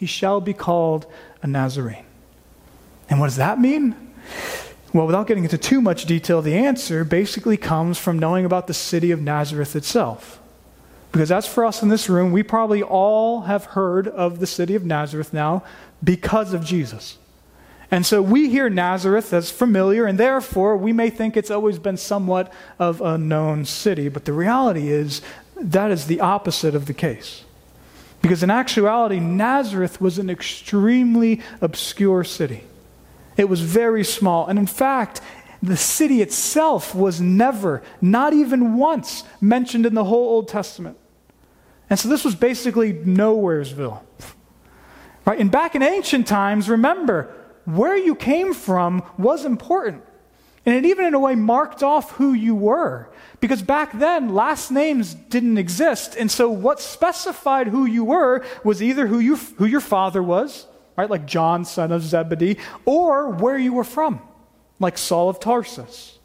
he shall be called a Nazarene. And what does that mean? Well, without getting into too much detail, the answer basically comes from knowing about the city of Nazareth itself. Because as for us in this room, we probably all have heard of the city of Nazareth now because of Jesus. And so we hear Nazareth as familiar, and therefore we may think it's always been somewhat of a known city. But the reality is that is the opposite of the case. Because in actuality, Nazareth was an extremely obscure city. It was very small. And in fact, the city itself was never, not even once, mentioned in the whole Old Testament. And so this was basically Nowheresville. Right? And back in ancient times, remember, where you came from was important. And it even, in a way, marked off who you were. Because back then, last names didn't exist. And so, what specified who you were was either who, you, who your father was, right, like John, son of Zebedee, or where you were from, like Saul of Tarsus.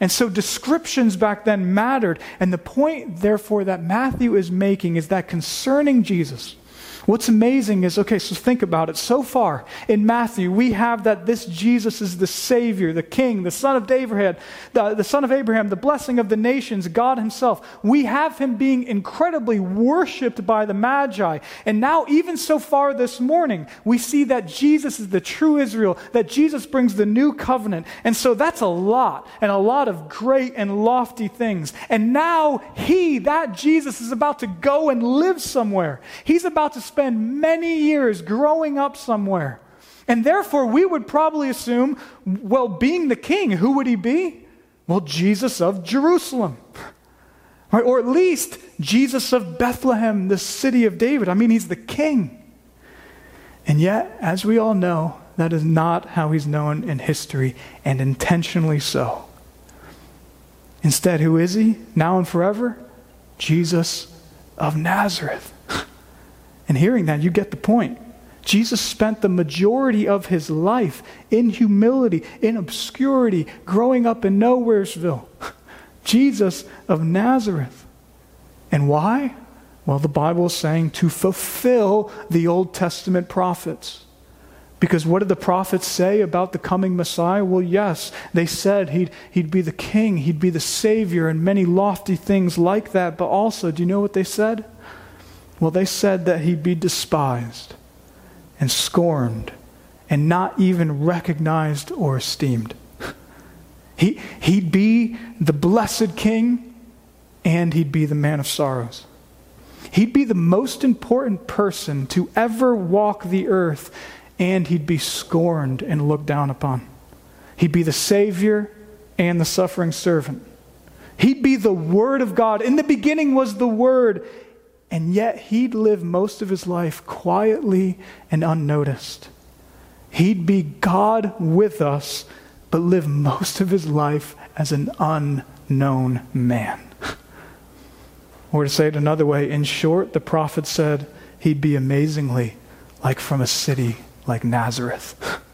And so, descriptions back then mattered. And the point, therefore, that Matthew is making is that concerning Jesus, What's amazing is, okay, so think about it. So far in Matthew, we have that this Jesus is the Savior, the King, the Son of Abraham, the, the Son of Abraham, the blessing of the nations, God Himself. We have Him being incredibly worshiped by the Magi. And now, even so far this morning, we see that Jesus is the true Israel, that Jesus brings the new covenant. And so that's a lot, and a lot of great and lofty things. And now, He, that Jesus, is about to go and live somewhere. He's about to spend many years growing up somewhere. And therefore, we would probably assume, well, being the king, who would he be? Well, Jesus of Jerusalem. Right? Or at least Jesus of Bethlehem, the city of David. I mean, he's the king. And yet, as we all know, that is not how he's known in history, and intentionally so. Instead, who is he now and forever? Jesus of Nazareth. And hearing that, you get the point. Jesus spent the majority of his life in humility, in obscurity, growing up in Nowheresville. Jesus of Nazareth. And why? Well, the Bible is saying to fulfill the Old Testament prophets. Because what did the prophets say about the coming Messiah? Well, yes, they said he'd, he'd be the king, he'd be the savior, and many lofty things like that. But also, do you know what they said? Well, they said that he'd be despised and scorned and not even recognized or esteemed. He, he'd be the blessed king and he'd be the man of sorrows. He'd be the most important person to ever walk the earth and he'd be scorned and looked down upon. He'd be the Savior and the suffering servant. He'd be the Word of God. In the beginning was the Word, and yet he'd live most of his life quietly and unnoticed. He'd be God with us, but live most of his life as an unknown man. or to say it another way, in short, the prophet said he'd be amazingly like from a city like Nazareth.